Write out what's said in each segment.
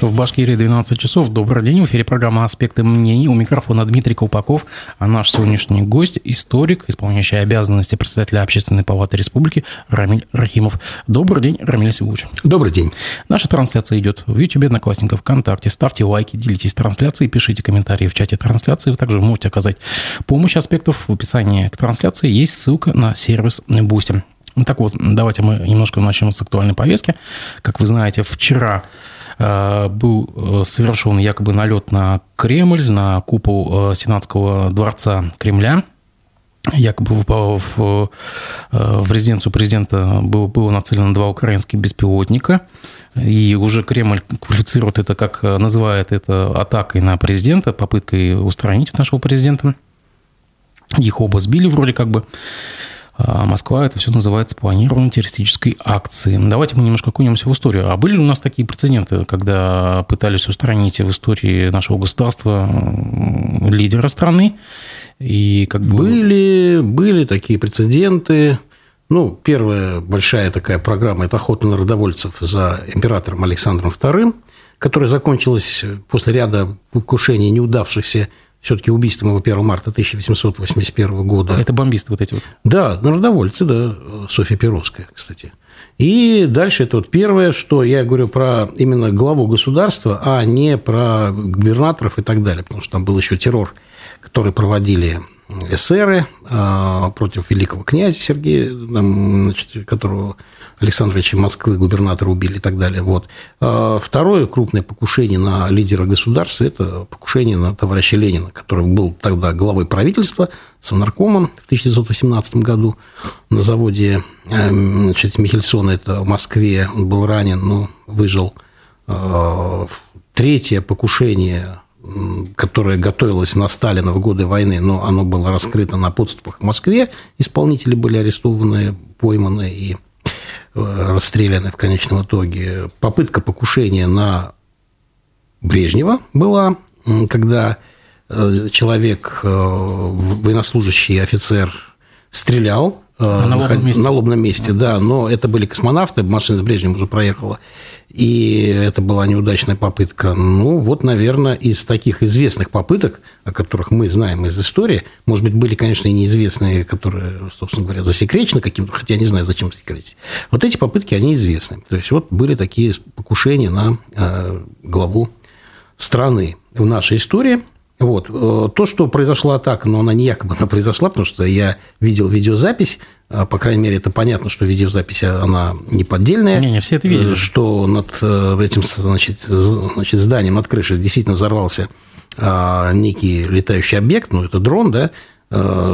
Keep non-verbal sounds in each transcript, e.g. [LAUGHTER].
В Башкирии 12 часов. Добрый день. В эфире программа «Аспекты мнений». У микрофона Дмитрий Колпаков. А наш сегодняшний гость – историк, исполняющий обязанности председателя Общественной палаты республики Рамиль Рахимов. Добрый день, Рамиль Насибович. Добрый день. Наша трансляция идет в YouTube, Одноклассниках, ВКонтакте. Ставьте лайки, делитесь трансляцией, пишите комментарии в чате трансляции. Вы также можете оказать помощь аспектов. В описании к трансляции есть ссылка на сервис Бусти. Так вот, давайте мы немножко начнем с актуальной повестки. Как вы знаете, вчера был э, совершен якобы налет на Кремль, на купол э, Сенатского дворца Кремля. Якобы в, в, в резиденцию президента было, было нацелено два украинских беспилотника. И уже Кремль квалифицирует это, как называет это, атакой на президента, попыткой устранить нашего президента. Их оба сбили вроде как бы. А Москва это все называется планированной террористической акцией. Давайте мы немножко окунемся в историю. А были ли у нас такие прецеденты, когда пытались устранить в истории нашего государства лидера страны? И как бы... Были, были такие прецеденты. Ну, первая большая такая программа – это охота народовольцев за императором Александром II, которая закончилась после ряда покушений неудавшихся все-таки убийством его 1 марта 1881 года. Это бомбисты вот эти вот? Да, народовольцы, да, Софья Перовская, кстати. И дальше это вот первое, что я говорю про именно главу государства, а не про губернаторов и так далее, потому что там был еще террор, который проводили эсеры а, против великого князя Сергея, значит, которого Александровича Москвы, губернатора убили и так далее. Вот. А второе крупное покушение на лидера государства – это покушение на товарища Ленина, который был тогда главой правительства, совнаркомом в 1918 году на заводе эм, значит, Михельсона, это в Москве, он был ранен, но выжил. А, третье покушение которое готовилось на Сталина в годы войны, но оно было раскрыто на подступах в Москве. Исполнители были арестованы, пойманы и Э, расстреляны в конечном итоге. Попытка покушения на Брежнева была, когда э, человек, э, военнослужащий офицер, стрелял на лобном месте. На лобном месте, да. Но это были космонавты, машина с Брежневым уже проехала. И это была неудачная попытка. Ну, вот, наверное, из таких известных попыток, о которых мы знаем из истории, может быть, были, конечно, и неизвестные, которые, собственно говоря, засекречены каким-то, хотя я не знаю, зачем секретить. Вот эти попытки, они известны. То есть, вот были такие покушения на э, главу страны в нашей истории – вот. Э, то, что произошла атака, но она не якобы она произошла, потому что я видел видеозапись, а, по крайней мере, это понятно, что видеозапись, она не поддельная. Не, не, все это видели. Э, что над э, этим значит, значит, зданием, над крышей действительно взорвался а, некий летающий объект, ну, это дрон, да,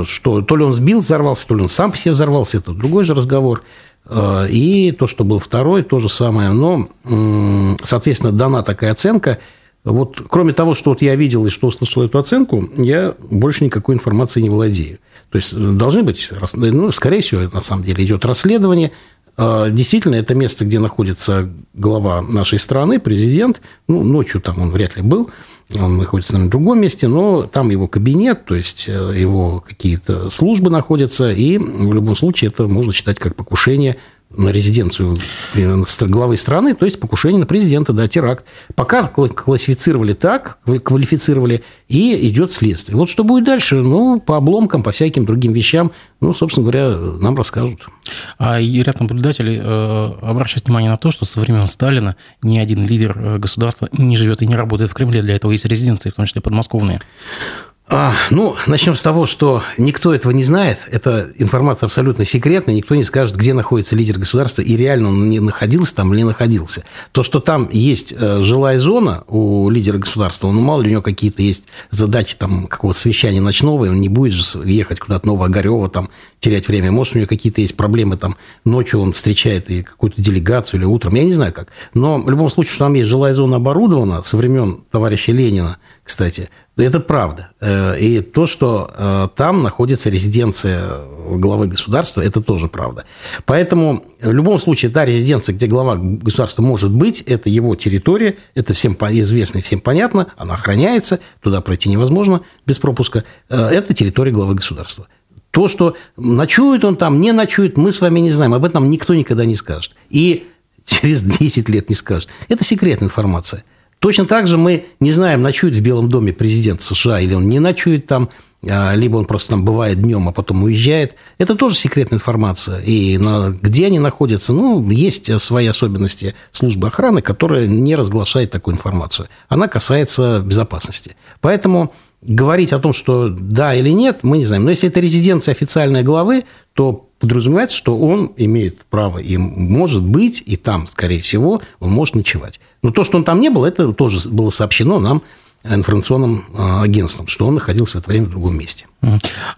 что то ли он сбил, взорвался, то ли он сам по себе взорвался, это другой же разговор. И то, что был второй, то же самое. Но, соответственно, дана такая оценка – вот, кроме того, что вот я видел и что услышал эту оценку, я больше никакой информации не владею. То есть должны быть, ну, скорее всего, на самом деле идет расследование. А, действительно, это место, где находится глава нашей страны, президент. Ну, ночью там он вряд ли был. Он находится на другом месте, но там его кабинет, то есть э, его какие-то службы находятся, и в любом случае это можно считать как покушение на резиденцию главы страны, то есть покушение на президента, да, теракт. Пока классифицировали так, квалифицировали, и идет следствие. Вот что будет дальше, ну, по обломкам, по всяким другим вещам, ну, собственно говоря, нам расскажут. А и ряд наблюдателей э, обращают внимание на то, что со времен Сталина ни один лидер э, государства не живет и не работает в Кремле. Для этого есть резиденции, в том числе подмосковные. А, ну, начнем с того, что никто этого не знает. Эта информация абсолютно секретная. Никто не скажет, где находится лидер государства и реально он не находился там или не находился. То, что там есть э, жилая зона у лидера государства, ну, мало ли у него какие-то есть задачи там какого-то совещания ночного, и он не будет же ехать куда-то Новоогарево, там, терять время. Может, у него какие-то есть проблемы, там, ночью он встречает и какую-то делегацию или утром, я не знаю как. Но в любом случае, что там есть жилая зона оборудована со времен товарища Ленина, кстати, это правда. Э, и то, что э, там находится резиденция главы государства, это тоже правда. Поэтому в любом случае та резиденция, где глава государства может быть, это его территория, это всем известно и всем понятно, она охраняется, туда пройти невозможно без пропуска. Э, это территория главы государства. То, что ночует он там, не ночует, мы с вами не знаем. Об этом никто никогда не скажет. И через 10 лет не скажет. Это секретная информация. Точно так же мы не знаем, ночует в Белом доме президент США или он не ночует там, а, либо он просто там бывает днем, а потом уезжает. Это тоже секретная информация. И на, где они находятся, ну, есть свои особенности службы охраны, которая не разглашает такую информацию. Она касается безопасности. Поэтому говорить о том, что да или нет, мы не знаем. Но если это резиденция официальной главы, то подразумевается, что он имеет право и может быть, и там, скорее всего, он может ночевать. Но то, что он там не был, это тоже было сообщено нам информационным а, агентством, что он находился в это время в другом месте.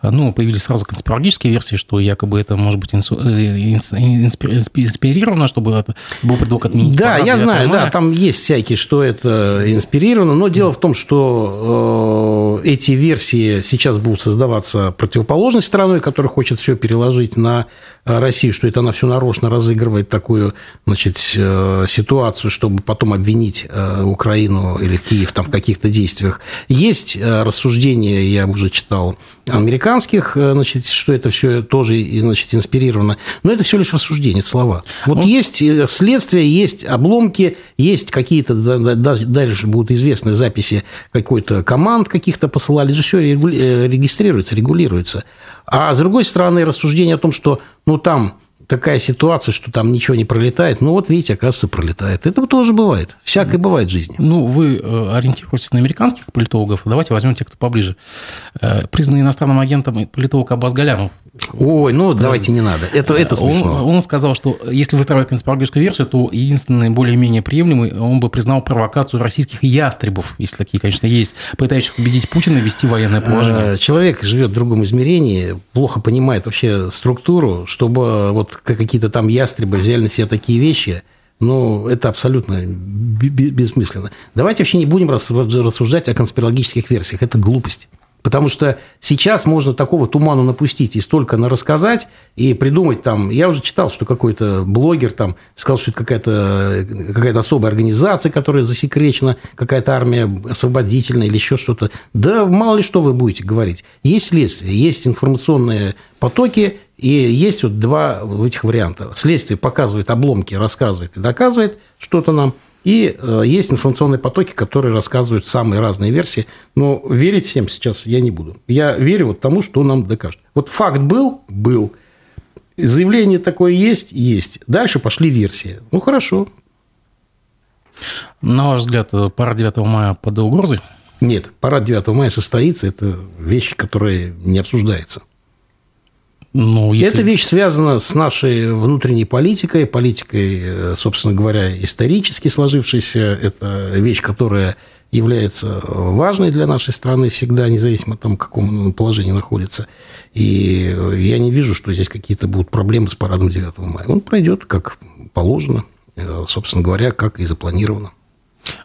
Ну, появились сразу конспирологические версии, что якобы это может быть э, инспирировано, чтобы это был предлог отменить Да, я знаю, да, там есть всякие, что это инспирировано, но дело в том, что э, эти версии сейчас будут создаваться противоположной стороной, которая хочет все переложить на э, Россию, что это она все нарочно разыгрывает такую значит, ситуацию, чтобы потом обвинить Украину или Киев там, в каких-то действиях. Есть рассуждения, я уже читал, американских, э, значит, что это все тоже значит, инспирировано. Но это все лишь рассуждение, слова. Вот ну, есть э, следствие, есть обломки, есть какие-то, дальше будут известны записи какой-то команд каких-то посылали, же все э, регистрируется, регулируется. А с другой стороны, рассуждение о том, что ну, там такая ситуация, что там ничего не пролетает. Ну, вот видите, оказывается, пролетает. Это тоже бывает. Всякое бывает в жизни. Ну, вы э, ориентируетесь на американских политологов. Давайте возьмем тех, кто поближе. Э, признанный иностранным агентом политолог Аббас Галямов. Ой, ну, давайте не надо. Это, это смешно. Он, он сказал, что если выстраивать конспирологическую версию, то единственный более-менее приемлемый, он бы признал провокацию российских ястребов, если такие, конечно, есть, пытающих убедить Путина вести военное положение. Э, человек живет в другом измерении, плохо понимает вообще структуру, чтобы вот какие-то там ястребы взяли на себя такие вещи, ну, это абсолютно бессмысленно. Давайте вообще не будем рассуждать о конспирологических версиях. Это глупость. Потому что сейчас можно такого тумана напустить и столько на рассказать и придумать там. Я уже читал, что какой-то блогер там сказал, что это какая-то какая особая организация, которая засекречена, какая-то армия освободительная или еще что-то. Да мало ли что вы будете говорить. Есть следствие, есть информационные потоки, и есть вот два этих варианта. Следствие показывает обломки, рассказывает и доказывает что-то нам – и э, есть информационные потоки, которые рассказывают самые разные версии. Но верить всем сейчас я не буду. Я верю вот тому, что нам докажут. Вот факт был, был. Заявление такое есть, есть. Дальше пошли версии. Ну, хорошо. На ваш взгляд, парад 9 мая под угрозой? Нет, парад 9 мая состоится. Это вещь, которая не обсуждается. Ну, если... Эта вещь связана с нашей внутренней политикой, политикой, э, собственно говоря, исторически сложившейся. Это вещь, которая является важной для нашей страны всегда, независимо от того, в каком положении находится. И я не вижу, что здесь какие-то будут проблемы с парадом 9 мая. Он пройдет как положено, э, собственно говоря, как и запланировано.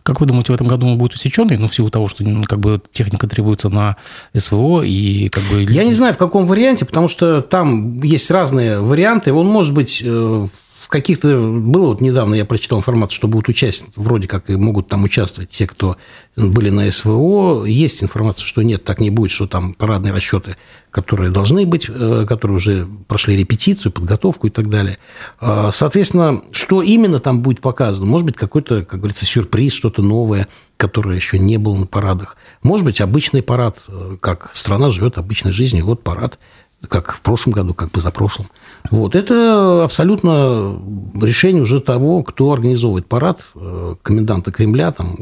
Как вы думаете, в этом году он будет усеченный, ну, в силу того, что ну, как бы техника требуется на СВО и как бы... Я не знаю, в каком варианте, потому что там есть разные варианты. Он может быть э, каких-то... Было вот недавно, я прочитал информацию, что будут участвовать, вроде как и могут там участвовать те, кто были на СВО. Есть информация, что нет, так не будет, что там парадные расчеты, которые должны быть, э, которые уже прошли репетицию, подготовку и так далее. А, соответственно, что именно там будет показано? Может быть, какой-то, как говорится, сюрприз, что-то новое, которое еще не было на парадах. Может быть, обычный парад, э, как страна живет обычной жизнью, вот парад – как в прошлом году, как позапрошлом. Вот. Это абсолютно решение уже того, кто организовывает парад, э, коменданта Кремля там,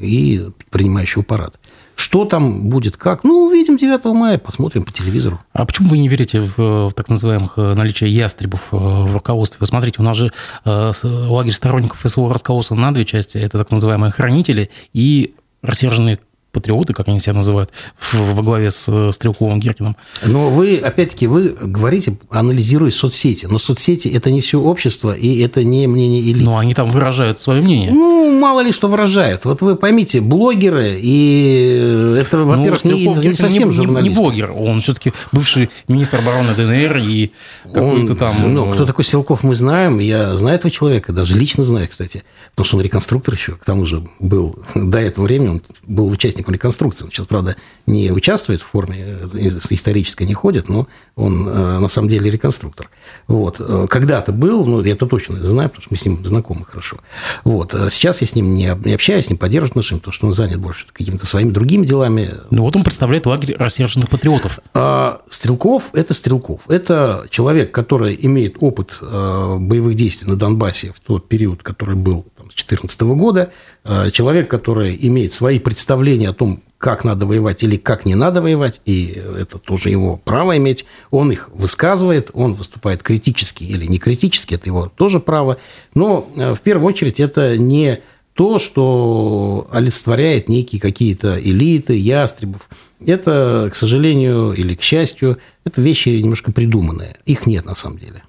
и принимающего парад. Что там будет, как? Ну, увидим 9 мая, посмотрим по телевизору. А почему вы не верите в, в так называемых э, наличие ястребов э, в руководстве? Вы смотрите, у нас же лагерь сторонников СВО раскололся на две части. Это так называемые хранители и рассерженные патриоты, как они себя называют, во главе с Стрелковым Геркиным. Но вы, опять-таки, вы говорите, анализируя соцсети. Но соцсети – это не все общество, и это не мнение элиты. Но они там выражают свое мнение. Ну, мало ли что выражают. Вот вы поймите, блогеры, и это, ну, во-первых, ну, не, не совсем не, журналист. Не блогер, он все-таки бывший министр обороны ДНР и какой-то там... Ну, кто такой Стрелков, мы знаем. Я знаю этого человека, даже лично знаю, кстати. Потому что он реконструктор еще, к тому же был до этого времени, он был участник участником реконструкции. Он сейчас, правда, не участвует в форме э, исторической, не ходит, но он э, на самом деле реконструктор. Вот. Когда-то был, ну, я это точно знаю, потому что мы с ним знакомы хорошо. Вот. Сейчас я с ним не общаюсь, не поддерживаю отношения, потому что он занят больше какими-то своими другими делами. Ну, вот он представляет лагерь рассерженных патриотов. А Стрелков – это Стрелков. Это человек, который имеет опыт боевых действий на Донбассе в тот период, который был там, с 2014 года, э, человек, который имеет свои представления о том, как надо воевать или как не надо воевать, и это тоже его право иметь, он их высказывает, он выступает критически или не критически, это его тоже право, но э, в первую очередь это не то, что олицетворяет некие какие-то элиты, ястребов. Это, к сожалению или к счастью, это вещи немножко придуманные. Их нет на самом деле.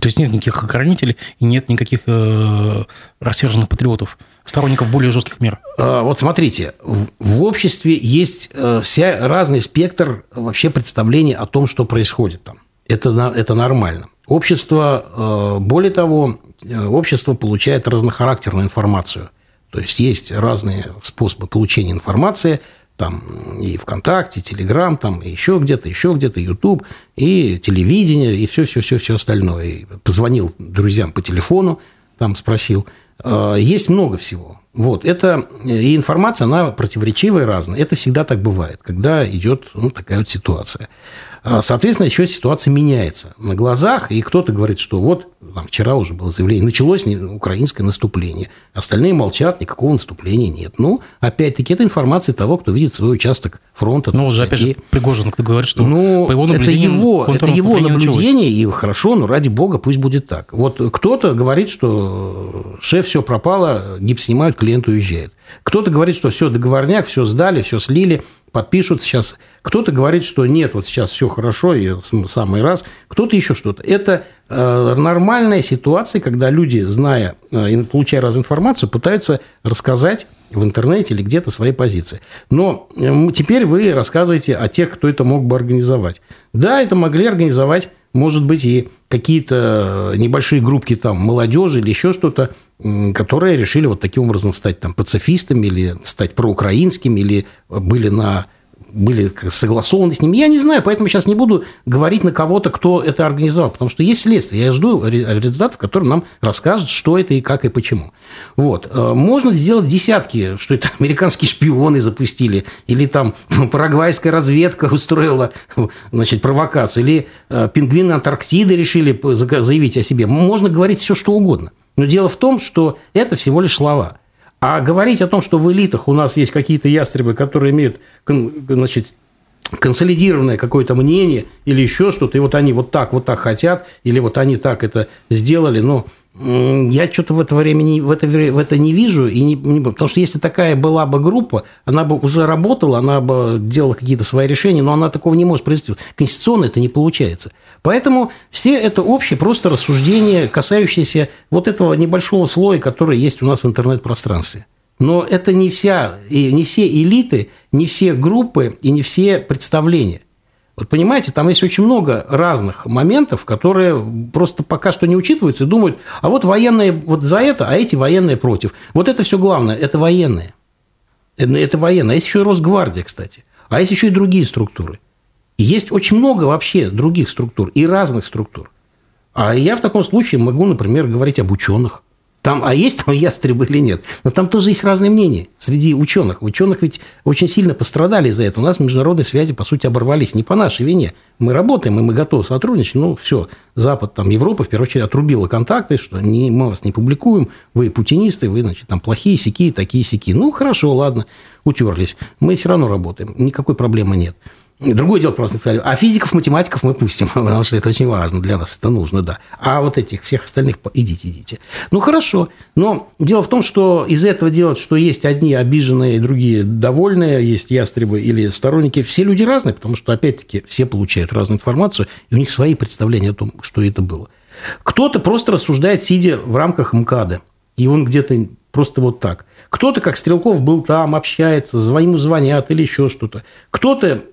То есть нет никаких охранителей и нет никаких э, рассерженных патриотов, сторонников более жестких мер. А, вот смотрите, в, обществе есть э, вся разный спектр вообще представлений о том, что происходит там. Это, это нормально. Общество, э, более того, э, общество получает разнохарактерную информацию. То есть есть разные способы получения информации – там и ВКонтакте, Телеграм, там и еще где-то, еще где-то, Ютуб, и телевидение, и все-все-все-все остальное. И позвонил друзьям по телефону, там спросил. А, есть много всего. Вот, это и информация, она противоречивая и разная. Это всегда так бывает, когда идет ну, такая вот ситуация. А, соответственно, еще ситуация меняется на глазах, и кто-то говорит, что вот, там, вчера уже было заявление, началось украинское наступление, остальные молчат, никакого наступления нет. Ну, опять-таки, это информация того, кто видит свой участок фронта. Ну, уже, опять же, Пригожин говорит, что ну, по его это его, это его наблюдение, и хорошо, но ради бога пусть будет так. Вот кто-то говорит, что шеф, все пропало, гипс снимают, клиент уезжает. Кто-то говорит, что все, договорняк, все сдали, все слили, подпишут сейчас. Кто-то говорит, что нет, вот сейчас все хорошо, и самый раз. Кто-то еще что-то. Это э, нормальная ситуация, когда люди, зная э, и получая разную информацию, пытаются рассказать в интернете или где-то свои позиции. Но э, теперь вы рассказываете о тех, кто это мог бы организовать. Да, это могли организовать, может быть, и какие-то небольшие группки там молодежи или еще что-то, которые решили вот таким образом стать там пацифистами или стать проукраинскими, или были на были согласованы с ними. Я не знаю, поэтому сейчас не буду говорить на кого-то, кто это организовал, потому что есть следствие. Я жду результатов, которые нам расскажут, что это и как и почему. Вот. Э, можно сделать десятки, что это [LAUGHS] американские шпионы запустили, или там [LAUGHS] парагвайская разведка устроила [LAUGHS] значит, провокацию, или э, пингвины Антарктиды решили заявить о себе. Можно говорить все, что угодно. Но дело в том, что это всего лишь слова. А говорить о том, что в элитах у нас есть какие-то ястребы, которые имеют значит, консолидированное какое-то мнение или еще что-то, и вот они вот так, вот так хотят, или вот они так это сделали, но я что-то в это время не, в это, в это не вижу, и не, не, потому что если такая была бы группа, она бы уже работала, она бы делала какие-то свои решения, но она такого не может произвести. Конституционно это не получается. Поэтому все это общее просто рассуждение, касающееся вот этого небольшого слоя, который есть у нас в интернет-пространстве. Но это не, вся, и не все элиты, не все группы и не все представления. Вот понимаете, там есть очень много разных моментов, которые просто пока что не учитываются и думают, а вот военные вот за это, а эти военные против. Вот это все главное, это военные. Это, это военные. А есть еще и Росгвардия, кстати. А есть еще и другие структуры. И есть очень много вообще других структур и разных структур. А я в таком случае могу, например, говорить об ученых. Там, а есть там ястребы или нет? Но там тоже есть разные мнения среди ученых. Ученых ведь очень сильно пострадали за это. У нас международные связи, по сути, оборвались не по нашей вине. Мы работаем, и мы готовы сотрудничать. Ну, все, Запад, там, Европа, в первую очередь, отрубила контакты, что не, мы вас не публикуем, вы путинисты, вы, значит, там, плохие, сики, такие, сики. Ну, хорошо, ладно, утерлись. Мы все равно работаем, никакой проблемы нет. Другое дело просто сказали, а физиков, математиков мы пустим, [LAUGHS] потому что это очень важно, для нас это нужно, да. А вот этих всех остальных идите, идите. Ну, хорошо. Но дело в том, что из этого делать, что есть одни обиженные, другие довольные, есть ястребы или сторонники, все люди разные, потому что, опять-таки, все получают разную информацию, и у них свои представления о том, что это было. Кто-то просто рассуждает, сидя в рамках МКАДа, и он где-то просто вот так. Кто-то, как Стрелков, был там, общается, ему звонят или еще что-то. Кто-то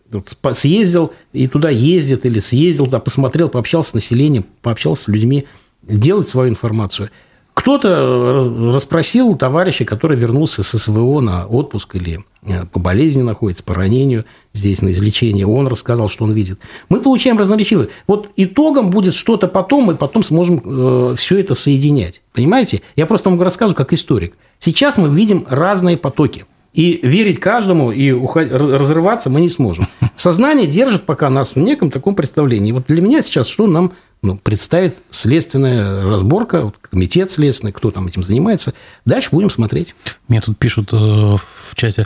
съездил и туда ездит, или съездил туда, посмотрел, пообщался с населением, пообщался с людьми, делает свою информацию. Кто-то расспросил товарища, который вернулся с СВО на отпуск или э, по болезни находится, по ранению здесь на излечение. Он рассказал, что он видит. Мы получаем разноречивые. Вот итогом будет что-то потом, мы потом сможем э, все это соединять. Понимаете? Я просто вам рассказываю как историк. Сейчас мы видим разные потоки. И верить каждому и уходить, разрываться мы не сможем. Сознание держит пока нас в неком таком представлении. Вот для меня сейчас что нам ну, представит следственная разборка, вот, комитет следственный, кто там этим занимается. Дальше будем смотреть. Мне тут пишут э, в чате,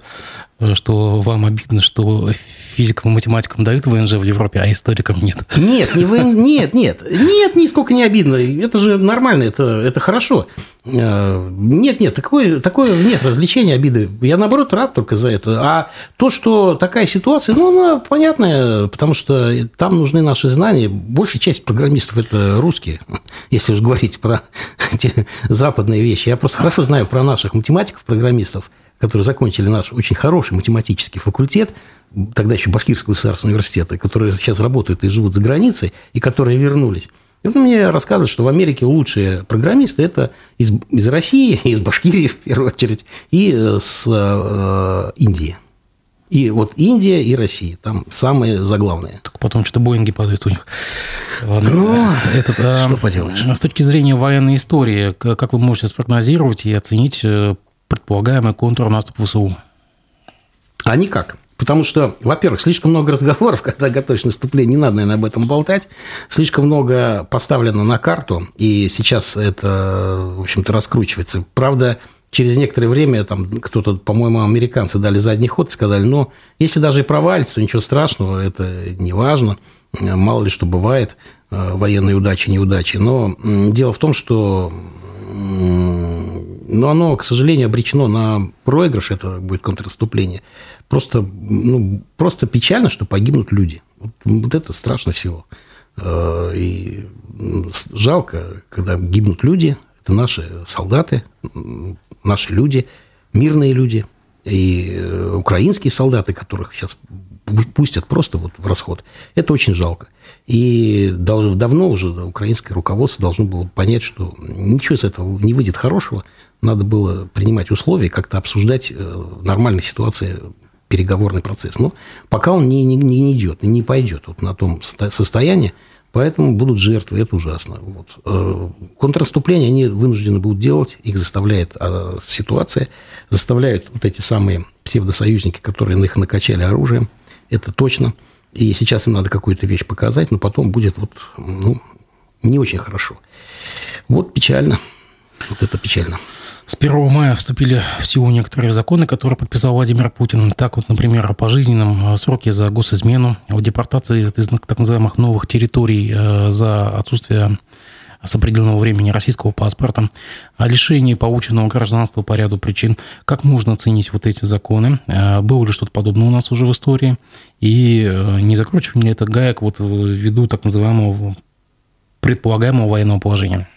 что вам обидно, что физикам и математикам дают ВНЖ в Европе, а историкам нет. Нет, не ВН... нет, нет, нет, нисколько не обидно. Это же нормально, это, это хорошо. Э, нет, нет, такое, такое нет развлечения, обиды. Я, наоборот, рад только за это. А то, что такая ситуация, ну, она понятная, потому что там нужны наши знания. Большая часть программистов – это русские, если уж говорить про эти западные вещи. Я просто хорошо знаю про наших математиков-программистов, которые закончили наш очень хороший математический факультет, тогда еще Башкирского государственного университета, которые сейчас работают и живут за границей, и которые вернулись. Это мне рассказывают, что в Америке лучшие программисты – это из, из России, [LAUGHS] из Башкирии, в первую очередь, и э, с э, Индии. И вот Индия и Россия, там самые заглавные. Только потом что-то Боинги падают у них. Ладно. Ну, Этот, а, что поделаешь. С точки зрения военной истории, как вы можете спрогнозировать и оценить э, предполагаемый контур наступ ВСУ? А никак. Потому что, во-первых, слишком много разговоров, [LAUGHS] когда готовишь наступление, не надо, наверное, об этом болтать. Слишком много поставлено на карту, и сейчас это, в общем-то, раскручивается. Правда, через некоторое время там кто-то, по-моему, американцы дали задний ход и сказали, ну, если даже и провалится, то ничего страшного, это не важно, мало ли что бывает, э, военные удачи, неудачи. Но дело в том, что но оно, к сожалению, обречено на проигрыш, это будет контрнаступление. Просто, ну, просто печально, что погибнут люди. Вот, вот это страшно всего. Э, и жалко, когда гибнут люди, это наши солдаты, наши люди, мирные люди, и э, украинские солдаты, которых сейчас пустят просто вот в расход. Это очень жалко. И давно уже украинское руководство должно было понять, что ничего из этого не выйдет хорошего. Надо было принимать условия, как-то обсуждать э, нормальной ситуации переговорный процесс. Но пока он не, не, не идет, не пойдет вот на том состоянии, поэтому будут жертвы, это ужасно. Вот. Э, контрнаступление они вынуждены будут делать, их заставляет а, ситуация, заставляют вот эти самые псевдосоюзники, которые на их накачали оружием, это точно. И сейчас им надо какую-то вещь показать, но потом будет вот, ну, не очень хорошо. Вот печально. Вот это печально. С 1 мая вступили в силу некоторые законы, которые подписал Владимир Путин. Так вот, например, о пожизненном сроке за госизмену, о депортации из так называемых новых территорий э, за отсутствие с определенного времени российского паспорта, о лишении полученного гражданства по ряду причин. Как можно оценить вот эти законы? Э, было ли что-то подобное у нас уже в истории? И э, не закручиваем ли это гаек вот ввиду так называемого предполагаемого военного положения?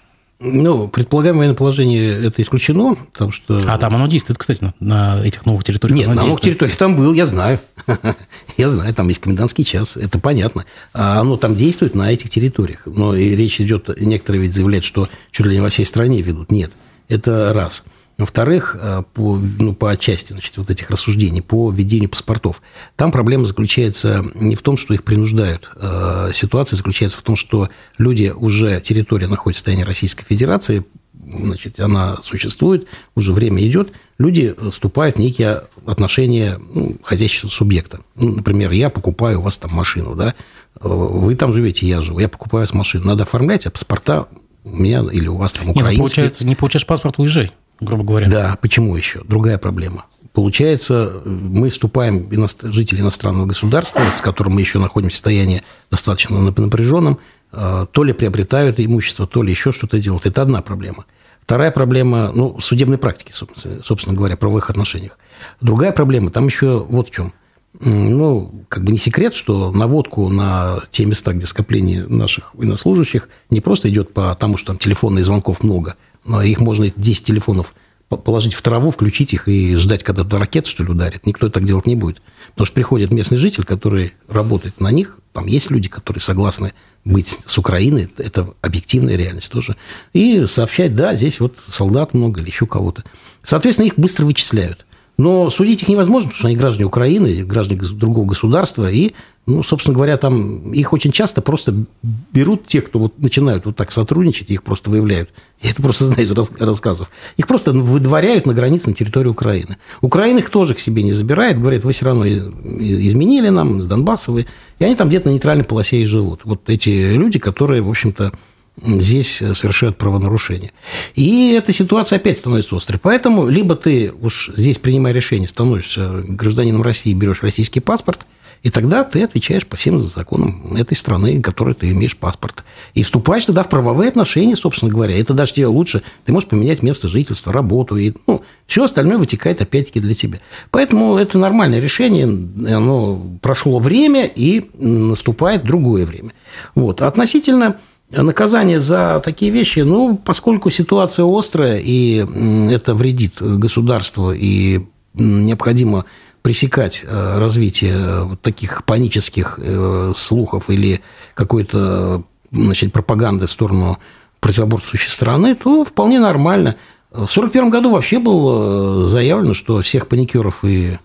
Ну, предполагаемое военное положение это исключено, потому что... А там оно действует, кстати, на этих новых территориях? Нет, на новых территориях там был, я знаю. [LAUGHS] я знаю, там есть комендантский час, это понятно. А оно там действует на этих территориях. Но и речь идет, некоторые ведь заявляют, что чуть ли не во всей стране ведут. Нет, это раз. Во-вторых, э, по, ну, по части значит, вот этих рассуждений по введению паспортов, там проблема заключается не в том, что их принуждают. Э, ситуация заключается в том, что люди уже, территория находится в состоянии Российской Федерации, значит, она существует, уже время идет, люди вступают в некие отношения ну, хозяйственного субъекта. Ну, например, я покупаю у вас там машину, да, вы там живете, я живу, я покупаю с машину, надо оформлять, а паспорта у меня или у вас там украинские. Нет, ну, получается, не получаешь паспорт, уезжай грубо говоря. Да, почему еще? Другая проблема. Получается, мы вступаем, жители иностранного государства, с которым мы еще находимся в состоянии достаточно напряженном, э, то ли приобретают имущество, то ли еще что-то делают. Это одна проблема. Вторая проблема, ну, судебной практики, собственно говоря, правовых отношениях. Другая проблема, там еще вот в чем. Ну, как бы не секрет, что наводку на те места, где скопление наших военнослужащих, не просто идет по тому, что там телефонных звонков много, но их можно 10 телефонов положить в траву, включить их и ждать, когда ракета, что ли, ударит. Никто так делать не будет. Потому что приходит местный житель, который работает на них. Там есть люди, которые согласны быть с Украиной. Это объективная реальность тоже. И сообщать, да, здесь вот солдат много или еще кого-то. Соответственно, их быстро вычисляют. Но судить их невозможно, потому что они граждане Украины, граждане другого государства, и, ну, собственно говоря, там их очень часто просто берут те, кто вот начинают вот так сотрудничать, их просто выявляют. Я это просто знаю из рассказов. Их просто выдворяют на границе на территории Украины. Украина их тоже к себе не забирает, говорят, вы все равно изменили нам, с Донбасса вы, и они там где-то на нейтральной полосе и живут. Вот эти люди, которые, в общем-то, здесь совершают правонарушение. И эта ситуация опять становится острой. Поэтому либо ты уж здесь, принимая решение, становишься гражданином России, берешь российский паспорт, и тогда ты отвечаешь по всем законам этой страны, которой ты имеешь паспорт. И вступаешь тогда в правовые отношения, собственно говоря. Это даже тебе лучше. Ты можешь поменять место жительства, работу. И ну, все остальное вытекает опять-таки для тебя. Поэтому это нормальное решение. Оно прошло время, и наступает другое время. Вот. Относительно Наказание за такие вещи, ну, поскольку ситуация острая, и это вредит государству, и необходимо пресекать э, развитие вот таких панических э, слухов или какой-то значит, пропаганды в сторону противоборствующей страны, то вполне нормально. В 1941 году вообще было э, заявлено, что всех паникеров и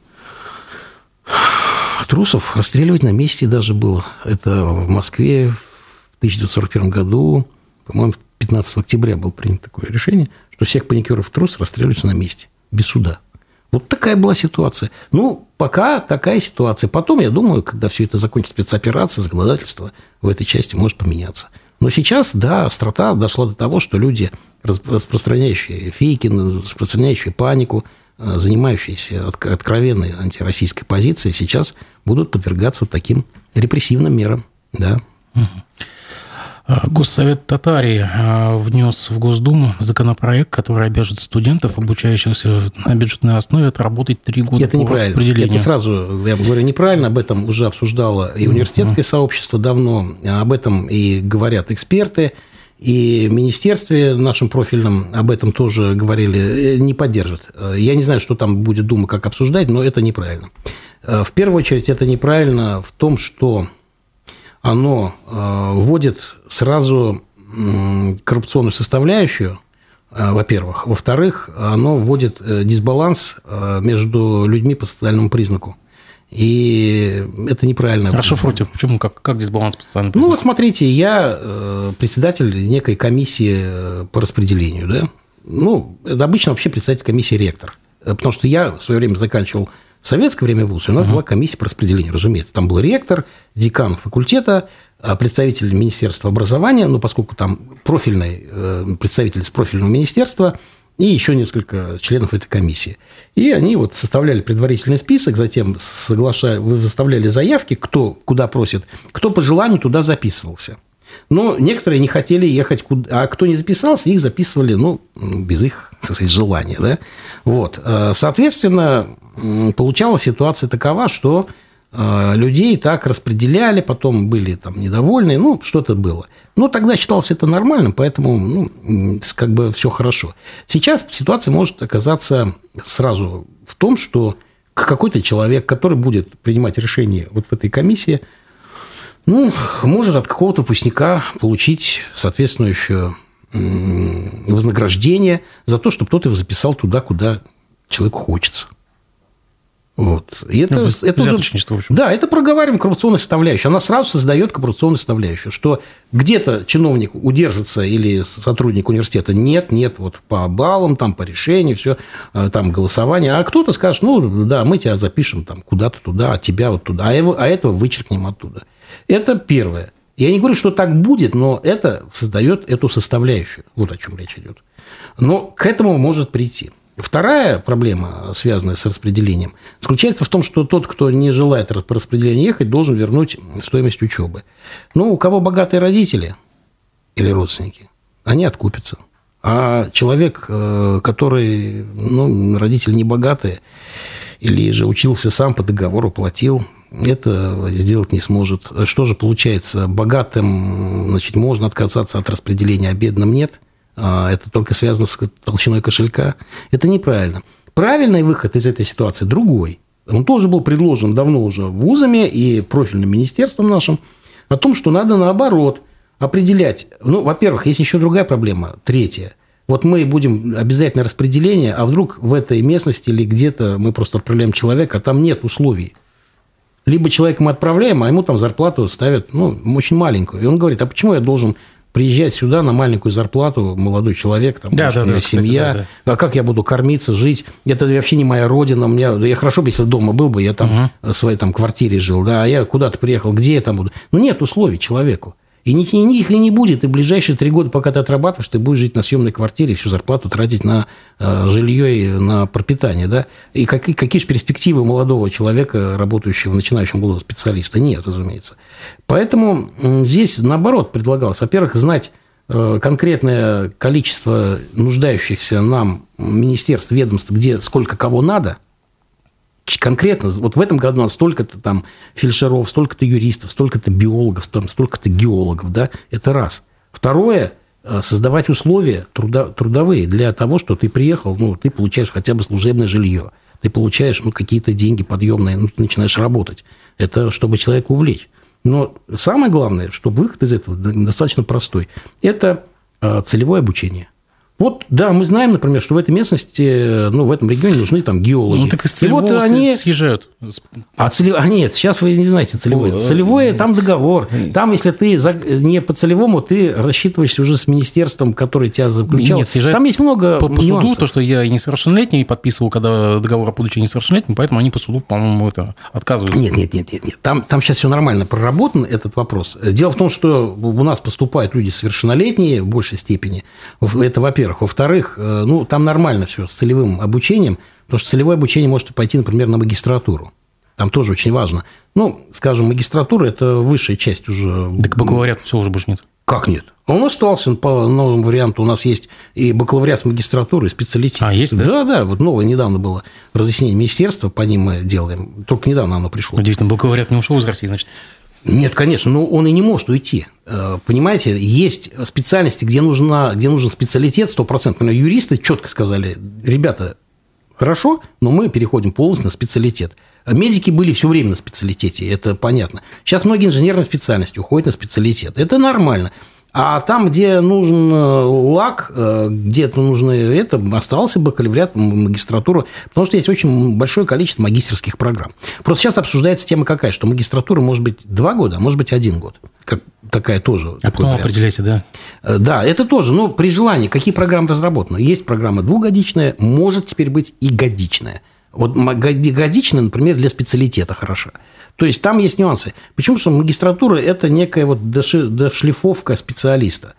трусов расстреливать на месте даже было. Это в Москве, 1941 году, по-моему, 15 октября было принято такое решение, что всех паникеров трус расстреливаются на месте, без суда. Вот такая была ситуация. Ну, пока такая ситуация. Потом, я думаю, когда все это закончится спецоперация, законодательство в этой части может поменяться. Но сейчас, да, острота дошла до того, что люди, распространяющие фейки, распространяющие панику, э, занимающиеся откровенной антироссийской позицией, сейчас будут подвергаться вот таким репрессивным мерам. Да. А, Госсовет Татарии а, внес в Госдуму законопроект, который обяжет студентов, обучающихся на бюджетной основе, отработать три года Это по неправильно. Это сразу, я говорю, неправильно. Об этом уже обсуждало и университетское uh-huh. сообщество давно. Об этом и говорят эксперты. И в министерстве нашем профильном об этом тоже говорили, э, не поддержат. Я не знаю, что там будет Дума как обсуждать, но это неправильно. Э, в первую очередь, это неправильно в том, что оно э, вводит сразу коррупционную составляющую, э, во-первых. Во-вторых, оно вводит э, дисбаланс между людьми по социальному признаку. И это неправильно. Расшифруйте, почему, как, как дисбаланс по социальному признаку? Ну, вот смотрите, я председатель некой комиссии по распределению, да? Ну, это обычно вообще председатель комиссии ректор. Потому что я в свое время заканчивал в советское время в ВУЗе у нас uh-huh. была комиссия по распределению, разумеется. Там был ректор, декан факультета, а, представитель Министерства образования, ну, поскольку там профильный э, представитель с профильного министерства и еще несколько членов этой комиссии. И они вот составляли предварительный список, затем соглашали, выставляли заявки, кто куда просит, кто по желанию туда записывался. Но некоторые не хотели ехать, куда, а кто не записался, их записывали, ну, без их, так сказать, желания, да. Вот. Э, соответственно, получалась ситуация такова, что э, людей так распределяли, потом были там недовольны, ну, что-то было. Но тогда считалось это нормальным, поэтому, ну, как бы все хорошо. Сейчас ситуация может оказаться сразу в том, что какой-то человек, который будет принимать решение вот в этой комиссии, ну, может от какого-то выпускника получить соответствующее вознаграждение за то, что кто-то его записал туда, куда человеку хочется. Вот. И это, ну, это уже, да, это проговариваем коррупционную составляющую. Она сразу создает коррупционную составляющую, что где-то чиновник удержится или сотрудник университета нет, нет, вот по баллам, там по решению, все, э, там голосование, а кто-то скажет, ну да, мы тебя запишем там куда-то туда, а тебя вот туда, а, его, а этого вычеркнем оттуда. Это первое. Я не говорю, что так будет, но это создает эту составляющую. Вот о чем речь идет. Но к этому может прийти. Вторая проблема, связанная с распределением, заключается в том, что тот, кто не желает по распределению ехать, должен вернуть стоимость учебы. Ну, у кого богатые родители или родственники, они откупятся. А человек, э, который, ну, родители не богатые, или же учился сам по договору, платил, это сделать не сможет. Что же получается? Богатым значит, можно отказаться от распределения, а бедным нет – а, это только связано с толщиной кошелька. Это неправильно. Правильный выход из этой ситуации другой. Он тоже был предложен давно уже вузами и профильным министерством нашим о том, что надо наоборот определять. Ну, во-первых, есть еще другая проблема, третья. Вот мы будем обязательно распределение, а вдруг в этой местности или где-то мы просто отправляем человека, а там нет условий. Либо человека мы отправляем, а ему там зарплату ставят ну, очень маленькую. И он говорит, а почему я должен приезжать сюда на маленькую зарплату, молодой человек, там, да, может, да, у меня да, семья, кстати, да, а как я буду кормиться, жить? Это вообще не моя родина. У меня, я хорошо бы, если дома был бы, я там угу. в своей там квартире жил, да, а я куда-то приехал, где я там буду? Ну, нет условий человеку. И их и не будет. И в ближайшие три года, пока ты отрабатываешь, ты будешь жить на съемной квартире, всю зарплату тратить на э, жилье и на пропитание. Да? И какие, какие же перспективы молодого человека, работающего, начинающего молодого специалиста? Нет, разумеется. Поэтому здесь, наоборот, предлагалось, во-первых, знать э, конкретное количество нуждающихся нам министерств, ведомств, где сколько кого надо – конкретно, вот в этом году у нас столько-то там фельдшеров, столько-то юристов, столько-то биологов, столько-то геологов, да, это раз. Второе, э, создавать условия труда, трудовые для того, что ты приехал, ну, ты получаешь хотя бы служебное жилье, ты получаешь, ну, какие-то деньги подъемные, ну, ты начинаешь работать. Это чтобы человека увлечь. Но самое главное, что выход из этого достаточно простой, это э, целевое обучение – вот, да, мы знаем, например, что в этой местности, ну, в этом регионе нужны там геологи. Ну, так из целевого и вот они... съезжают. А целев... а нет, сейчас вы не знаете целевое. О, целевое, там договор. Там, если ты не по целевому, ты рассчитываешься уже с министерством, которое тебя заключал. Нет, съезжают там есть много по, по суду, то, что я несовершеннолетний подписывал, когда договор о будучи несовершеннолетним, поэтому они по суду, по-моему, это отказываются. Нет, нет, нет, нет. нет. Там, там сейчас все нормально проработан этот вопрос. Дело в том, что у нас поступают люди совершеннолетние в большей степени. Это, во-первых во-первых. Во-вторых, э, ну, там нормально все с целевым обучением, потому что целевое обучение может пойти, например, на магистратуру. Там тоже очень важно. Ну, скажем, магистратура – это высшая часть уже. Так бакалавриат все уже больше нет. Как нет? Он остался по новому варианту. У нас есть и бакалавриат с магистратурой, и специалитет. А, есть, да? Да, да. Вот новое недавно было разъяснение министерства, по ним мы делаем. Только недавно оно пришло. Удивительно, бакалавриат не ушел из России, значит? Нет, конечно, но он и не может уйти. Э, понимаете, есть специальности, где, нужна, где нужен специалитет 100%. Например, юристы четко сказали, ребята, хорошо, но мы переходим полностью на специалитет. Медики были все время на специалитете, это понятно. Сейчас многие инженерные специальности уходят на специалитет. Это нормально. А там, где нужен э, лак, э, где-то нужно это, остался бакалавриат, магистратура, потому что есть очень большое количество магистрских программ. Просто сейчас обсуждается тема какая, что магистратура может быть два года, а может быть один год. Как такая тоже. А потом вариант. определяйте, да? Э, да, это тоже, ну, при желании, какие программы разработаны. Есть программа двухгодичная, может теперь быть и годичная. Вот годичная, например, для специалитета хороша. То есть там есть нюансы. Почему? Потому что магистратура – это некая вот дошлифовка специалиста.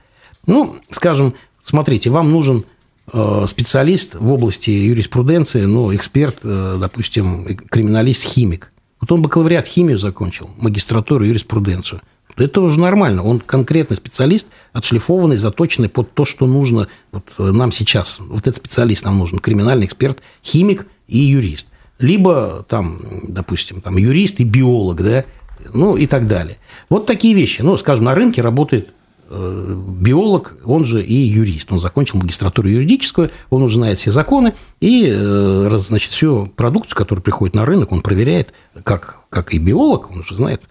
Ну, скажем, смотрите, вам нужен э, специалист в области юриспруденции, ну, эксперт, э, допустим, криминалист, химик. Вот он бакалавриат химию закончил, магистратуру, юриспруденцию. Это уже нормально. Он конкретный специалист, отшлифованный, заточенный под то, что нужно вот э, нам сейчас. Вот этот специалист нам нужен. Криминальный эксперт, химик и юрист либо там, допустим, там юрист и биолог, да, ну и так далее. Вот такие вещи. Ну, скажем, на рынке работает э, биолог, он же и юрист. Он закончил магистратуру юридическую, он уже знает все законы, и, э, значит, всю продукцию, которая приходит на рынок, он проверяет, как, как и биолог, он уже знает.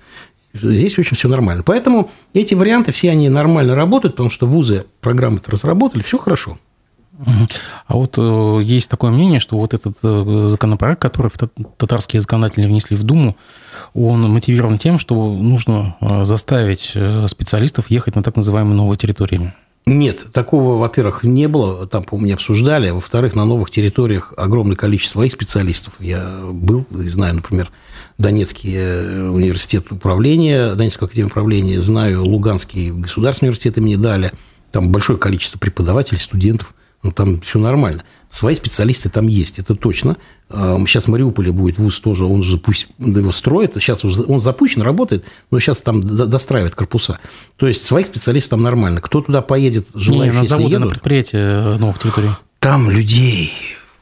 Здесь очень все нормально. Поэтому эти варианты все они нормально работают, потому что вузы программы разработали, все хорошо. А вот э, есть такое мнение, что вот этот э, законопроект, который татарские законодатели внесли в Думу, он мотивирован тем, что нужно э, заставить специалистов ехать на так называемые новые территории. Нет, такого, во-первых, не было, там, по-моему, не обсуждали. Во-вторых, на новых территориях огромное количество своих специалистов. Я был, знаю, например, Донецкий университет управления, Донецкую академию управления, знаю Луганский государственный университет имени Даля. Там большое количество преподавателей, студентов ну, там все нормально. Свои специалисты там есть, это точно. Сейчас в Мариуполе будет вуз тоже, он же пусть его строит, сейчас уже он запущен, работает, но сейчас там достраивают корпуса. То есть, своих специалистов там нормально. Кто туда поедет, желающие, Не, на заводы, едут, на предприятия новых территорий. Там людей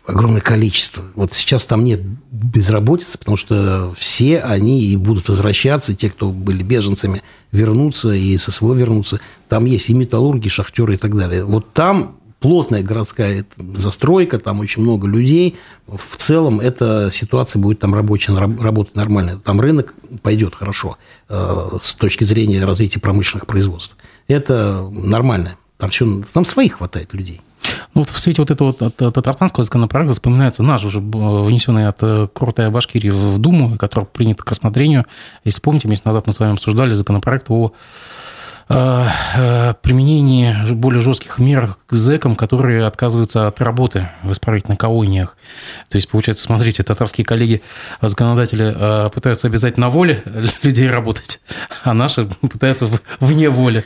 огромное количество. Вот сейчас там нет безработицы, потому что все они и будут возвращаться, те, кто были беженцами, вернутся и со своего вернутся. Там есть и металлурги, и шахтеры и так далее. Вот там плотная городская застройка, там очень много людей. В целом эта ситуация будет там рабочая, работать нормально. Там рынок пойдет хорошо э, с точки зрения развития промышленных производств. Это нормально. Там, все, там своих хватает людей. Ну, вот в свете вот этого татарстанского законопроекта вспоминается наш уже внесенный от э, Крутая Башкирии в Думу, который принят к рассмотрению. Если помните, месяц назад мы с вами обсуждали законопроект о э, э, применении более жестких мер к зэкам, которые отказываются от работы в исправительных колониях. То есть, получается, смотрите, татарские коллеги, законодатели пытаются обязать на воле [LAUGHS] людей работать, а наши пытаются вне воли.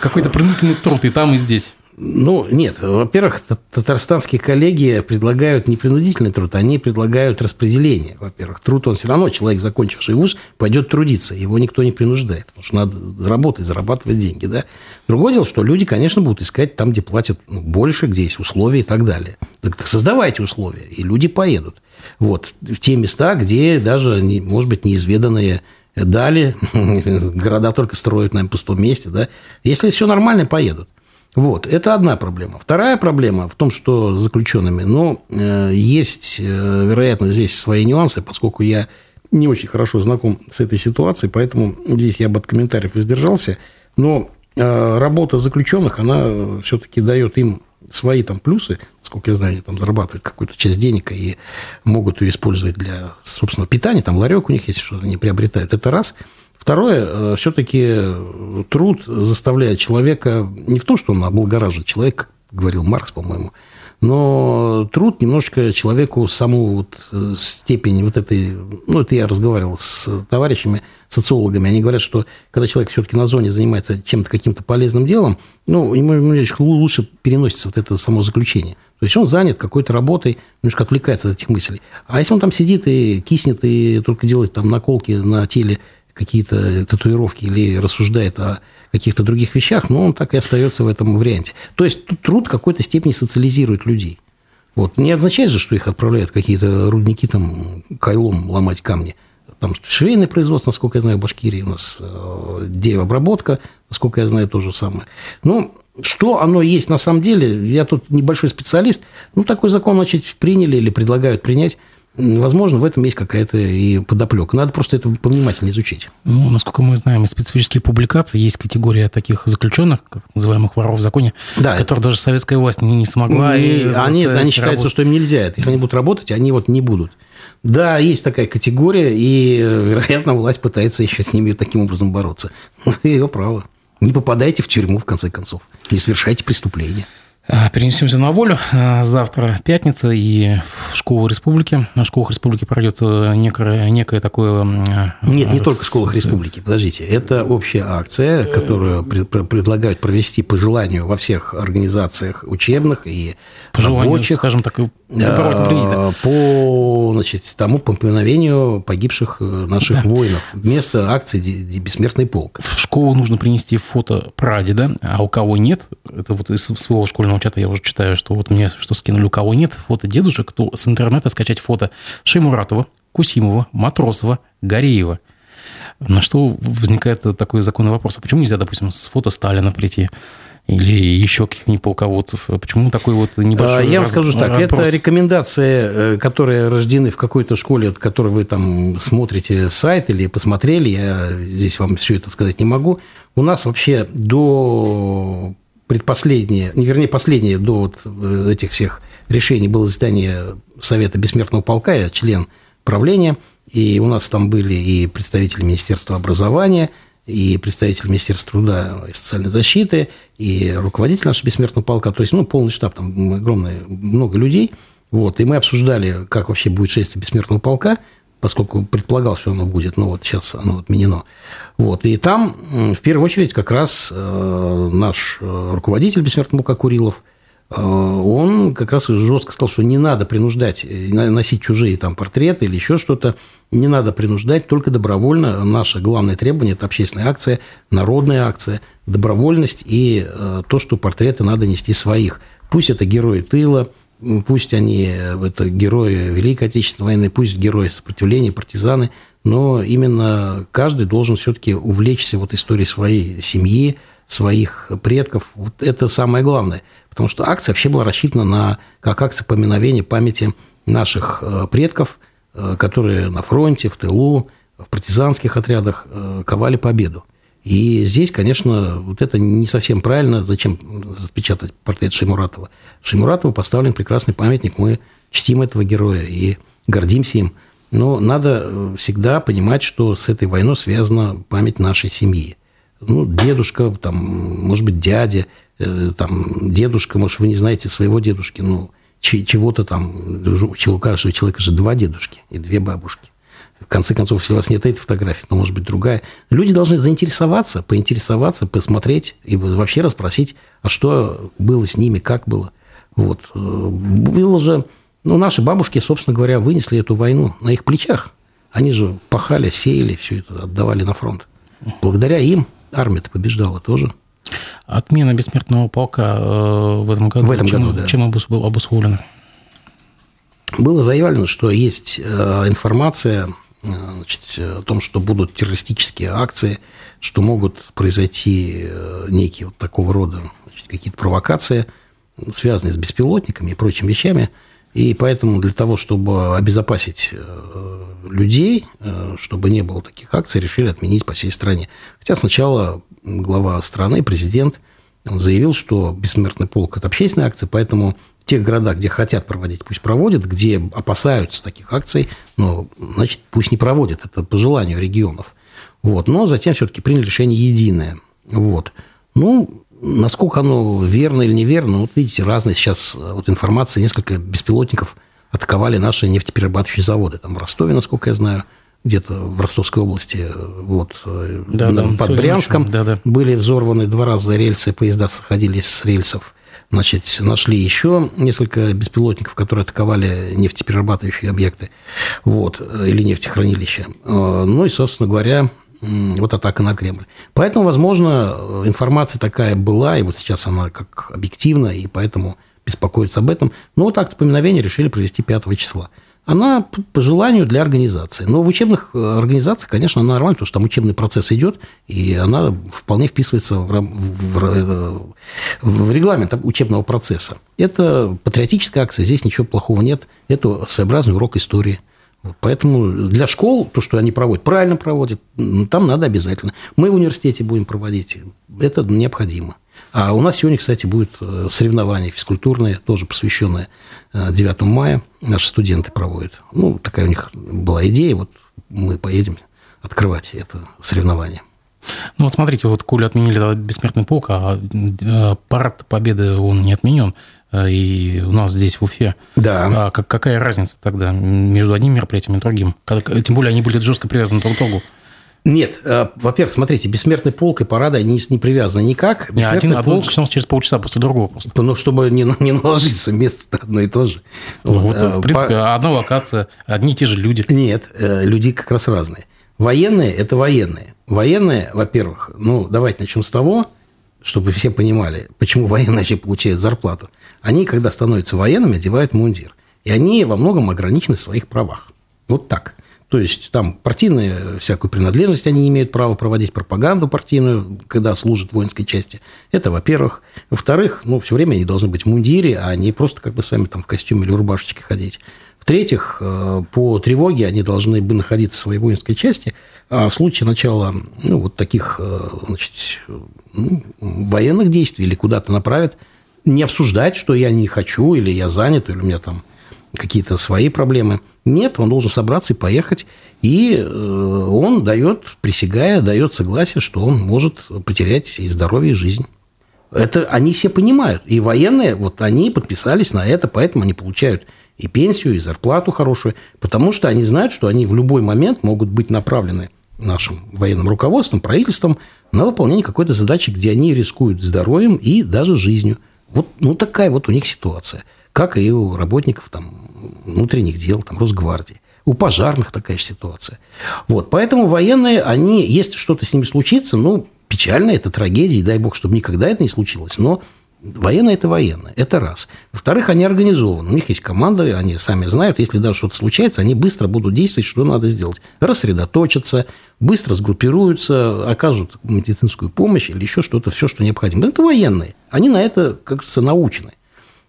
Какой-то принудительный труд и там, и здесь. Ну, нет. Во-первых, татарстанские коллеги предлагают не принудительный труд, они предлагают распределение. Во-первых, труд, он все равно, человек, закончивший вуз, пойдет трудиться. Его никто не принуждает, потому что надо работать, зарабатывать деньги. Да? Другое дело, что люди, конечно, будут искать там, где платят ну, больше, где есть условия и так далее. Так создавайте условия, и люди поедут. Вот, в те места, где даже, может быть, неизведанные дали, [LAUGHS] города только строят на пустом месте, да. Если все нормально, поедут. Вот, это одна проблема. Вторая проблема в том, что с заключенными, ну, э, есть, э, вероятно, здесь свои нюансы, поскольку я не очень хорошо знаком с этой ситуацией, поэтому здесь я бы от комментариев воздержался. Но э, работа заключенных, она все-таки дает им свои там плюсы, сколько я знаю, они там зарабатывают какую-то часть денег и могут ее использовать для собственного питания, там ларек у них есть, что они приобретают. Это раз – Второе, э, все-таки труд заставляет человека не в том, что он облагораживает человек, говорил Маркс, по-моему, но труд немножечко человеку саму вот э, степень вот этой... Ну, это я разговаривал с товарищами, социологами. Они говорят, что когда человек все-таки на зоне занимается чем-то, каким-то полезным делом, ну, ему лучше переносится вот это само заключение. То есть он занят какой-то работой, немножко отвлекается от этих мыслей. А если он там сидит и киснет, и только делает там наколки на теле какие-то татуировки или рассуждает о каких-то других вещах, но он так и остается в этом варианте. То есть тут труд в какой-то степени социализирует людей. Вот. Не означает же, что их отправляют какие-то рудники там кайлом ломать камни. Там швейное производство, насколько я знаю, в Башкирии у нас э, деревообработка, насколько я знаю, то же самое. Ну, что оно есть на самом деле, я тут небольшой специалист, ну, такой закон, значит, приняли или предлагают принять – Возможно, в этом есть какая-то и подоплека. Надо просто это повнимательнее изучить. Ну, насколько мы знаем, из специфических публикаций есть категория таких заключенных, как называемых воров в законе, да. которых даже советская власть не, не смогла. И, они, они считаются, что им нельзя. Если они будут работать, они вот не будут. Да, есть такая категория, и, вероятно, власть пытается еще с ними таким образом бороться. Ее право. Не попадайте в тюрьму, в конце концов. Не совершайте преступления. Э, перенесемся на волю. Э, завтра пятница, и в школах республики. В школах республики пройдет э, некое, некое такое... Нет, не только в школах республики, подождите. Это общая акция, которую предлагают провести по желанию во всех организациях учебных и по желанию, рабочих. скажем так, по значит, тому поминовению погибших наших да. воинов. Вместо акции «Бессмертный полк». В школу нужно принести фото прадеда, а у кого нет, это вот из своего школьного чата я уже читаю, что вот мне что скинули, у кого нет фото дедушек, то с интернета скачать фото Шеймуратова, Кусимова, Матросова, Гореева. На что возникает такой законный вопрос. А почему нельзя, допустим, с фото Сталина прийти? или еще каких-нибудь полководцев? Почему такой вот небольшой Я вам скажу так, разброс? это рекомендации, э, которые рождены в какой-то школе, от которой вы там смотрите сайт или посмотрели, я здесь вам все это сказать не могу. У нас вообще до предпоследнее, не вернее, последнее до вот э, этих всех решений было заседание Совета Бессмертного полка, я член правления, и у нас там были и представители Министерства образования, и представители Министерства труда и социальной защиты, и руководитель нашего бессмертного полка, то есть, ну, полный штаб, там огромное, много людей, вот, и мы обсуждали, как вообще будет шествие бессмертного полка, поскольку предполагал, что оно будет, но вот сейчас оно отменено. Вот. И там, в первую очередь, как раз э, наш э, руководитель бессмертного полка Курилов, э, он как раз жестко сказал, что не надо принуждать, носить чужие там портреты или еще что-то, не надо принуждать, только добровольно. Наше главное требование – это общественная акция, народная акция, добровольность и то, что портреты надо нести своих. Пусть это герои тыла, пусть они это герои Великой Отечественной войны, пусть герои сопротивления, партизаны, но именно каждый должен все-таки увлечься вот историей своей семьи, своих предков. Вот это самое главное. Потому что акция вообще была рассчитана на, как акция поминовения памяти наших э, предков, э, которые на фронте, в тылу, в партизанских отрядах э, ковали победу. И здесь, конечно, вот это не совсем правильно. Зачем распечатать портрет Шеймуратова? Шеймуратову поставлен прекрасный памятник. Мы чтим этого героя и гордимся им. Но надо всегда понимать, что с этой войной связана память нашей семьи. Ну, дедушка, там, может быть, дядя, там, дедушка, может, вы не знаете своего дедушки, ну, чего-то там, у человека же два дедушки и две бабушки. В конце концов, если у вас нет этой фотографии, то может быть другая. Люди должны заинтересоваться, поинтересоваться, посмотреть и вообще расспросить, а что было с ними, как было. Вот. Было же... Ну, наши бабушки, собственно говоря, вынесли эту войну на их плечах. Они же пахали, сеяли, все это отдавали на фронт. Благодаря им армия-то побеждала тоже. Отмена бессмертного полка э, в этом году, в этом чем, году да. чем обусловлено? Было заявлено, что есть э, информация значит, о том, что будут террористические акции, что могут произойти э, некие вот такого рода какие-то провокации, связанные с беспилотниками и прочими вещами. И поэтому для того, чтобы обезопасить людей, чтобы не было таких акций, решили отменить по всей стране. Хотя сначала глава страны, президент, он заявил, что бессмертный полк – это общественная акция, поэтому тех городах, где хотят проводить, пусть проводят, где опасаются таких акций, ну, значит, пусть не проводят, это по желанию регионов. Вот. Но затем все-таки приняли решение единое. Вот. Ну, насколько оно верно или неверно, вот видите, разные сейчас вот информация, несколько беспилотников атаковали наши нефтеперерабатывающие заводы. Там в Ростове, насколько я знаю, где-то в Ростовской области, вот, да, да, под Брянском, да, да. были взорваны два раза рельсы, поезда сходились с рельсов. Значит, нашли еще несколько беспилотников, которые атаковали нефтеперерабатывающие объекты вот, или нефтехранилища. Ну и, собственно говоря, вот атака на Кремль. Поэтому, возможно, информация такая была, и вот сейчас она как объективна, и поэтому беспокоиться об этом. Но вот акт поминовения решили провести 5 числа она по желанию для организации. Но в учебных э, организациях, конечно, она нормально, потому что там учебный процесс идет, и она вполне вписывается в, в, в, э, регламент учебного процесса. Это патриотическая акция, здесь ничего плохого нет. Это своеобразный урок истории. Поэтому для школ то, что они проводят, правильно проводят, там надо обязательно. Мы в университете будем проводить, это необходимо. А у нас сегодня, кстати, будет э, соревнование физкультурное, тоже посвященное 9 мая. Наши студенты проводят. Ну, такая у них была идея, вот мы поедем открывать это соревнование. Ну вот смотрите, вот Коля отменили бессмертный полк, а э, парад победы он не отменен. Э, и у нас здесь в Уфе. Да. А какая разница тогда между одним мероприятием и другим? Тем более они были жестко привязаны друг к другу. Нет, э, во-первых, смотрите, бессмертный полк и парада, они не привязаны никак. Бессмертный один, полк... Один начнется через полчаса после другого просто. Ну, чтобы не, не наложиться, место одно и то же. Ну, вот, вот, в принципе, По... одна локация, одни и те же люди. Нет, люди как раз разные. Военные – это военные. Военные, во-первых, ну, давайте начнем с того, чтобы все понимали, почему военные вообще получают зарплату. Они, когда становятся военными, одевают мундир. И они во многом ограничены в своих правах. Вот так. То есть там партийную всякую принадлежность они не имеют права проводить пропаганду партийную, когда служат в воинской части. Это, во-первых. Во-вторых, ну, все время они должны быть в мундире, а не просто как бы с вами там в костюме или рубашечке ходить. В-третьих, э, по тревоге они должны бы находиться в своей воинской части, а в случае начала ну, вот таких э, значит, ну, военных действий или куда-то направят, не обсуждать, что я не хочу, или я занят, или у меня там какие-то свои проблемы. Нет, он должен собраться и поехать, и э, он дает, присягая, дает согласие, что он может потерять и здоровье, и жизнь. Это они все понимают. И военные, вот они подписались на это, поэтому они получают и пенсию, и зарплату хорошую, потому что они знают, что они в любой момент могут быть направлены нашим военным руководством, правительством на выполнение какой-то задачи, где они рискуют здоровьем и даже жизнью. Вот ну, такая вот у них ситуация. Как и у работников там, внутренних дел, там, Росгвардии. У пожарных такая же ситуация. Вот. Поэтому военные, они, если что-то с ними случится, ну, печально, это трагедия, и дай бог, чтобы никогда это не случилось, но Военные – это военные, это раз. Во-вторых, они организованы, у них есть команда, они сами знают, если даже что-то случается, они быстро будут действовать, что надо сделать. Рассредоточатся, быстро сгруппируются, окажут медицинскую помощь или еще что-то, все, что необходимо. Это военные, они на это, как говорится, научены.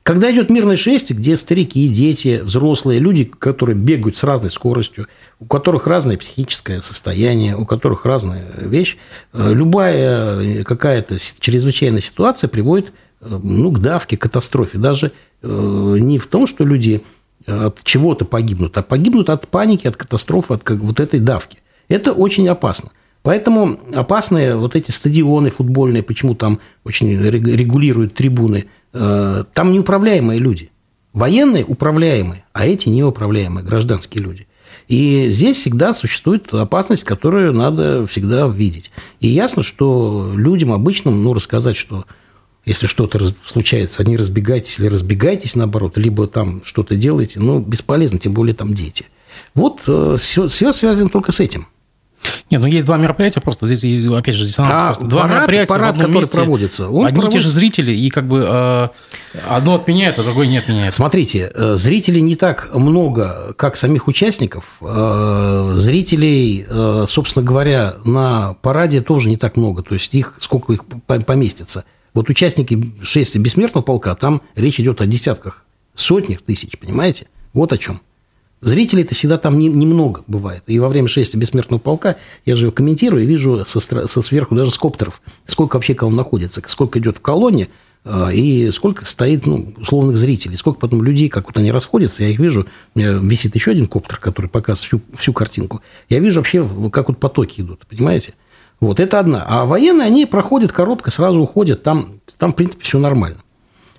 Когда идет мирное шествие, где старики, дети, взрослые, люди, которые бегают с разной скоростью, у которых разное психическое состояние, у которых разная вещь, э, любая какая-то чрезвычайная ситуация приводит э, ну, к давке, к катастрофе. Даже э, не в том, что люди от чего-то погибнут, а погибнут от паники, от катастрофы, от вот этой давки. Это очень опасно. Поэтому опасные вот эти стадионы футбольные, почему там очень регулируют трибуны – Э, там неуправляемые люди. Военные управляемые, а эти неуправляемые, гражданские люди. И здесь всегда существует опасность, которую надо всегда видеть. И ясно, что людям обычным, ну, рассказать, что если что-то случается, не разбегайтесь или разбегайтесь наоборот, либо там что-то делаете, ну, бесполезно, тем более там дети. Вот все, э, все связано только с этим. Нет, ну есть два мероприятия просто. Здесь, опять же, диссонанс а просто. Два парад, мероприятия парад, в одном который месте. проводится. Он Одни проводится... и те же зрители, и как бы э, одно отменяет, а другое не отменяет. Смотрите, э, зрителей не так много, как самих участников. Э, зрителей, э, собственно говоря, на параде тоже не так много. То есть их сколько их поместится. Вот участники шествия бессмертного полка, там речь идет о десятках, сотнях тысяч, понимаете? Вот о чем. Зрителей-то всегда там немного бывает. И во время шествия бессмертного полка я же комментирую и вижу со, со сверху даже с коптеров, сколько вообще кого находится, сколько идет в колонне, а, и сколько стоит ну, условных зрителей, сколько потом людей, как вот они расходятся, я их вижу, у меня висит еще один коптер, который показывает всю, всю картинку, я вижу вообще, как вот потоки идут, понимаете? Вот это одна. А военные, они проходят коробка, сразу уходят, там, там в принципе, все нормально.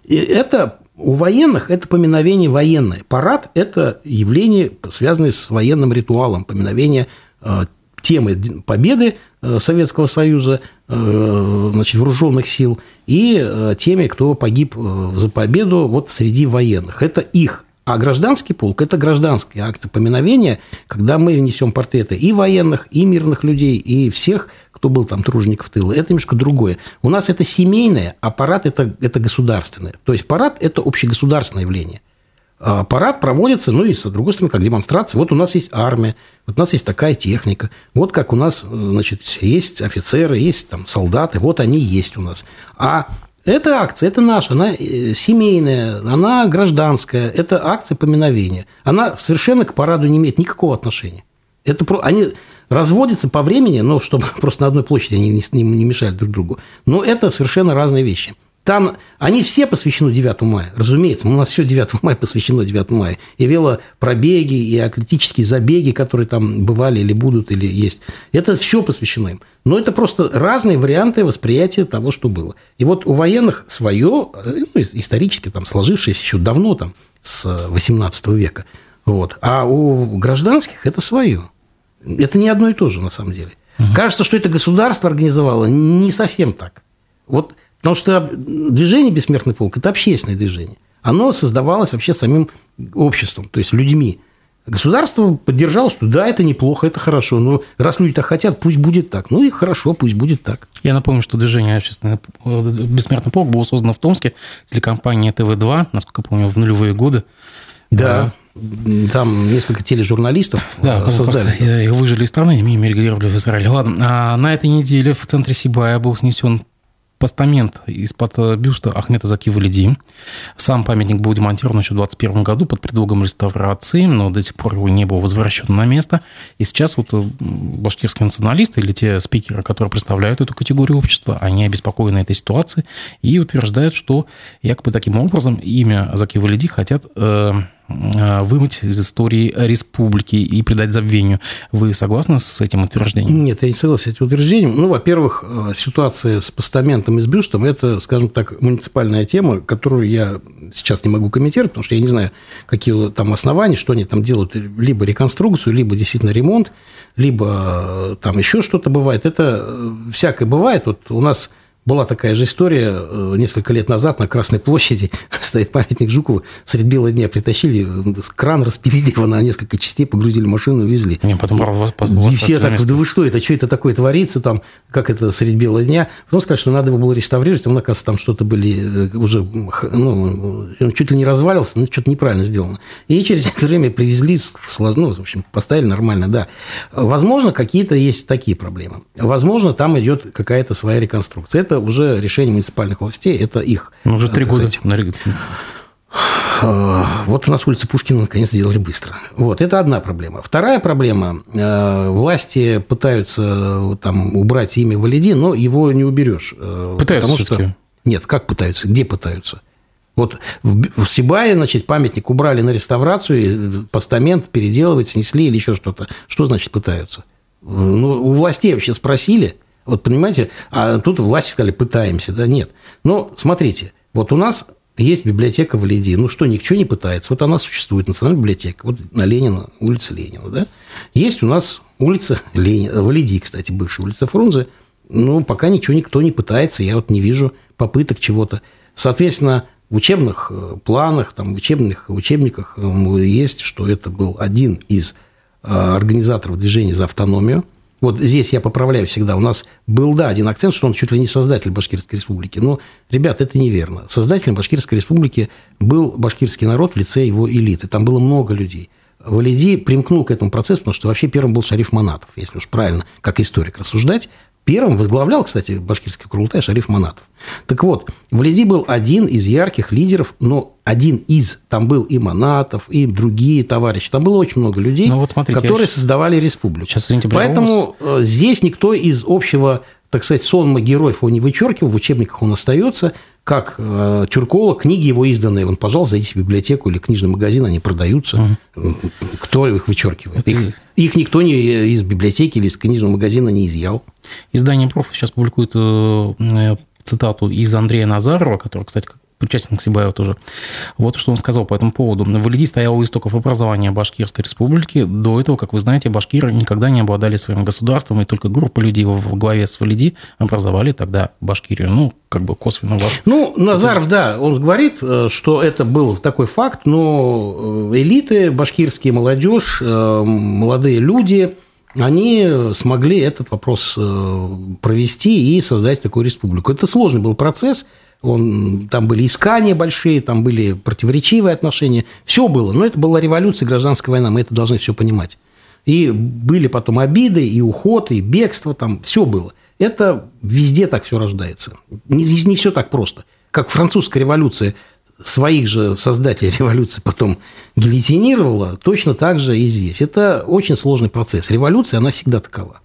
И это у военных это поминовение военное. Парад – это явление, связанное с военным ритуалом, поминовение э, темы победы э, Советского Союза, э, значит, вооруженных сил, и теми, кто погиб за победу вот среди военных. Это их а гражданский полк – это гражданская акция поминовения, когда мы несем портреты и военных, и мирных людей, и всех, кто был там тружеников тыла. Это немножко другое. У нас это семейное, а парад это, – это государственное. То есть, парад – это общегосударственное явление. А парад проводится, ну и с другой стороны, как демонстрация. Вот у нас есть армия, вот у нас есть такая техника, вот как у нас, значит, есть офицеры, есть там солдаты, вот они есть у нас. А эта акция, это наша, она э, семейная, она гражданская, это акция поминовения. Она совершенно к параду не имеет никакого отношения. Это про... Они разводятся по времени, но чтобы [LAUGHS] просто на одной площади они не мешали друг другу. Но это совершенно разные вещи. Там они все посвящены 9 мая, разумеется. У нас все 9 мая посвящено 9 мая. И велопробеги, и атлетические забеги, которые там бывали или будут, или есть. Это все посвящено им. Но это просто разные варианты восприятия того, что было. И вот у военных свое, ну, исторически там сложившееся еще давно, там, с 18 века. Вот. А у гражданских это свое. Это не одно и то же, на самом деле. Угу. Кажется, что это государство организовало. Не совсем так. Вот Потому что движение «Бессмертный полк» – это общественное движение. Оно создавалось вообще самим обществом, то есть людьми. Государство поддержало, что да, это неплохо, это хорошо, но раз люди так хотят, пусть будет так. Ну и хорошо, пусть будет так. Я напомню, что движение общественное «Бессмертный полк» было создано в Томске телекомпанией ТВ-2, насколько я помню, в нулевые годы. Да, там несколько тележурналистов да, создали. Да. Их выжили из страны, ими эмигрировали в Израиль. Ладно, а на этой неделе в центре Сибая был снесен постамент из-под э, бюста Ахмета Заки Валиди. Сам памятник был демонтирован еще в 2021 году под предлогом реставрации, но до сих пор его не было возвращен на место. И сейчас вот э, башкирские националисты или те спикеры, которые представляют эту категорию общества, они обеспокоены этой ситуацией и утверждают, что якобы таким образом имя Заки Валиди хотят Э, вымыть из истории республики и придать забвению. Вы согласны с этим утверждением? Нет, я не согласен с этим утверждением. Ну, во-первых, э, ситуация с постаментом и с бюстом – это, скажем так, муниципальная тема, которую я сейчас не могу комментировать, потому что я не знаю, какие там основания, что они там делают, либо реконструкцию, либо действительно ремонт, либо э, там еще что-то бывает. Это всякое бывает. Вот у нас Была такая же история э, несколько лет назад на Красной площади. [LAUGHS] Стоит памятник Жукову. Средь бела дня притащили, кран распилили его на несколько частей, погрузили машину, увезли. Не, потом и, вас, и все так, да вы что, это что это такое творится там, как это средь бела дня. Потом сказали, что надо его было реставрировать, там, оказывается, там что-то были э, уже, ну, он чуть ли не развалился, но что-то неправильно сделано. И через некоторое время привезли, ну, в общем, поставили нормально, да. Возможно, какие-то есть такие проблемы. Возможно, там идет какая-то своя реконструкция. Это это уже решение муниципальных властей, это их. Ну, уже три года. А, вот у нас улица Пушкина наконец сделали быстро. Вот, это одна проблема. Вторая проблема. Э, власти пытаются э, там убрать имя Валиди, но его не уберешь. Э, пытаются потому что... Нет, как пытаются? Где пытаются? Вот в Сибае, значит, памятник убрали на реставрацию, постамент переделывать, снесли или еще что-то. Что значит пытаются? Ну, у властей вообще спросили – вот понимаете, а тут власти сказали, пытаемся, да, нет. Но смотрите, вот у нас есть библиотека в Лиди. Ну что, ничего не пытается. Вот она существует, национальная библиотека. Вот на Ленина, улица Ленина, да. Есть у нас улица Ленина, в Лиди, кстати, бывшая улица Фрунзе. Ну, пока ничего никто не пытается, я вот не вижу попыток чего-то. Соответственно, в учебных э, планах, там, в учебных учебниках э, есть, что это был один из э, организаторов движения за автономию – вот здесь я поправляю всегда. У нас был, да, один акцент, что он чуть ли не создатель Башкирской республики. Но, ребят, это неверно. Создателем Башкирской республики был башкирский народ в лице его элиты. Там было много людей. Валиди примкнул к этому процессу, потому что вообще первым был Шариф Манатов, если уж правильно, как историк рассуждать. Первым возглавлял, кстати, башкирский Курултай Шариф Манатов. Так вот, Валиди был один из ярких лидеров, но один из. Там был и Манатов, и другие товарищи. Там было очень много людей, ну, вот смотрите, которые сейчас... создавали республику. Сейчас, извините, Поэтому вас... Э, здесь никто из общего, так сказать, сонма героев его не вычеркивал, в учебниках он остается как э, Тюркола, книги его изданные, вон, пожалуйста, зайдите в библиотеку или книжный магазин, они продаются. Угу. Кто их вычеркивает? Их, их никто не из библиотеки или из книжного магазина не изъял. Издание «Проф» сейчас публикует э, э цитату из Андрея Назарова, который, кстати, причастен к Сибаеву тоже. Вот что он сказал по этому поводу. Валиди стоял у истоков образования Башкирской республики. До этого, как вы знаете, башкиры никогда не обладали своим государством, и только группа людей во главе с Валиди образовали тогда Башкирию. Ну, как бы косвенно вас... Ну, Назаров, да, он говорит, э, что это был такой факт, но э, элиты, башкирские молодежь, э, молодые люди, они смогли этот вопрос провести и создать такую республику. Это сложный был процесс – он, там были искания большие, там были противоречивые отношения. Все было. Но это была революция, гражданская война. Мы это должны все понимать. И были потом обиды, и уход, и бегство. Там все было. Это везде так все рождается. Не, не все так просто. Как французская революция своих же создателей [LAUGHS] революции потом гильотинировала, точно так же и здесь. Это очень сложный процесс. Революция, она всегда такова.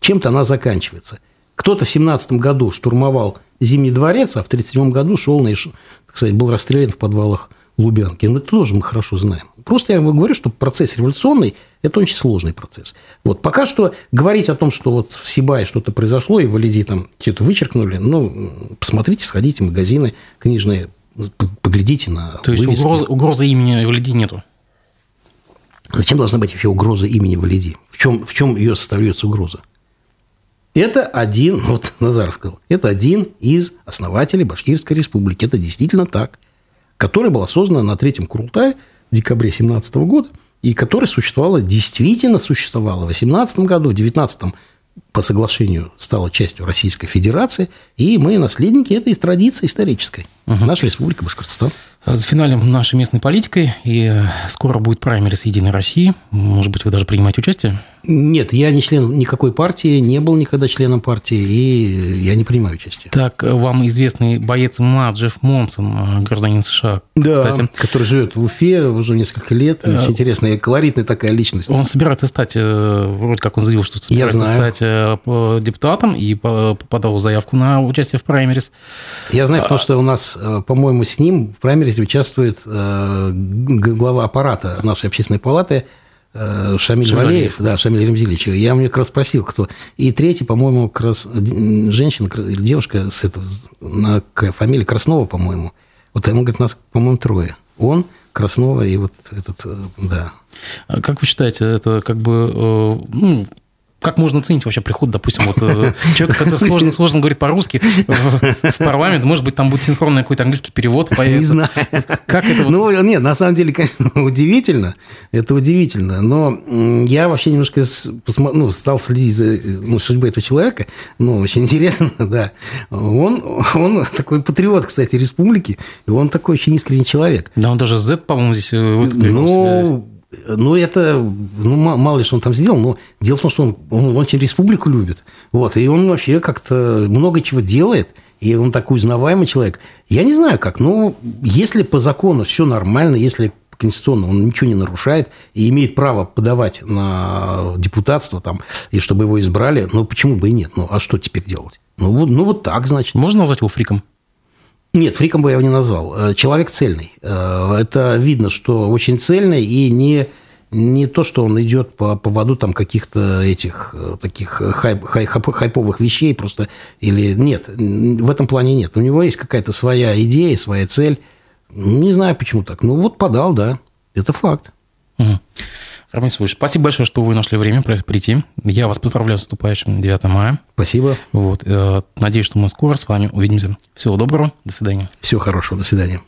Чем-то она заканчивается. Кто-то в 17 году штурмовал Зимний дворец, а в 1937 году шел, на, так сказать, был расстрелян в подвалах Лубянки. Но ну, это тоже мы хорошо знаем. Просто я вам говорю, что процесс революционный – это очень сложный процесс. Вот. Пока что говорить о том, что вот в Сибае что-то произошло, и валиди там что-то вычеркнули, ну, посмотрите, сходите в магазины книжные, поглядите на То есть угрозы, угрозы имени Валиди нету? Зачем должна быть вообще угроза имени Валиди? В чем, в чем ее составляется угроза? Это один, [LAUGHS] вот Назаров сказал, это один из основателей Башкирской республики. Это действительно так. Которая была создана на третьем Курултае в декабре 17 года, и которая существовала, действительно существовала в 18 году, в 19 по соглашению стала частью Российской Федерации, и мы наследники этой традиции исторической. Угу. Наша республика Башкортостан. За финалем нашей местной политикой, и скоро будет праймерис Единой России. Может быть, вы даже принимаете участие? Нет, я не член никакой партии, не был никогда членом партии, и я не принимаю участие. Так, вам известный боец МА Джефф Монсон, гражданин США, да, кстати. который живет в Уфе уже несколько лет. Очень интересная, колоритная такая личность. Он собирается стать, э, вроде как он заявил, что собирается стать э, депутатом и подал заявку на участие в праймерис. Я знаю, потому что у нас, э, по-моему, с ним в праймерис участвует глава аппарата нашей общественной палаты – Э, Шамиль, Шамиль Валеев, да, Шамиль Ремзилевич. Я у меня как раз спросил, кто. И третий, по-моему, как раз женщина или девушка с этого, на фамилии Краснова, по-моему. Вот ему говорит, нас, по-моему, трое. Он, Краснова и вот этот, э, да. А как вы считаете, это как бы, э, ну, как можно ценить вообще приход, допустим, вот э, [LAUGHS] человека, который сложно, сложно говорит по-русски в, парламент, может быть, там будет синхронный какой-то английский перевод. Не знаю. Как это вот... Ну, нет, на самом деле, конечно, [LAUGHS] удивительно, это удивительно, но я вообще немножко ну, стал следить за ну, судьбой этого человека, ну, очень [LAUGHS] интересно, да. Он, он такой патриот, кстати, республики, и он такой очень искренний человек. Да, он даже Z, по-моему, здесь Ну, ну, это, ну, мало ли, что он там сделал, но дело в том, что он, он очень республику любит. Вот, и он вообще как-то много чего делает, и он такой узнаваемый человек. Я не знаю как, но если по закону все нормально, если конституционно он ничего не нарушает и имеет право подавать на депутатство там, и чтобы его избрали, ну, почему бы и нет? Ну, а что теперь делать? Ну, вот, ну, вот так, значит. Можно назвать его фриком? Нет, фриком бы я его не назвал. Э, человек цельный. Э, это видно, что очень цельный и не, не то, что он идет по поводу там каких-то этих э, таких хайп, хайп, хайповых вещей просто. Или нет, в этом плане нет. У него есть какая-то своя идея, своя цель. Не знаю, почему так. Ну, вот подал, да. Это факт. Угу. Роман Исуевич, спасибо большое, что вы нашли время прийти. Я вас поздравляю с наступающим 9 мая. Спасибо. Вот. Э, надеюсь, что мы скоро с вами увидимся. Всего доброго. До свидания. Всего хорошего. До свидания.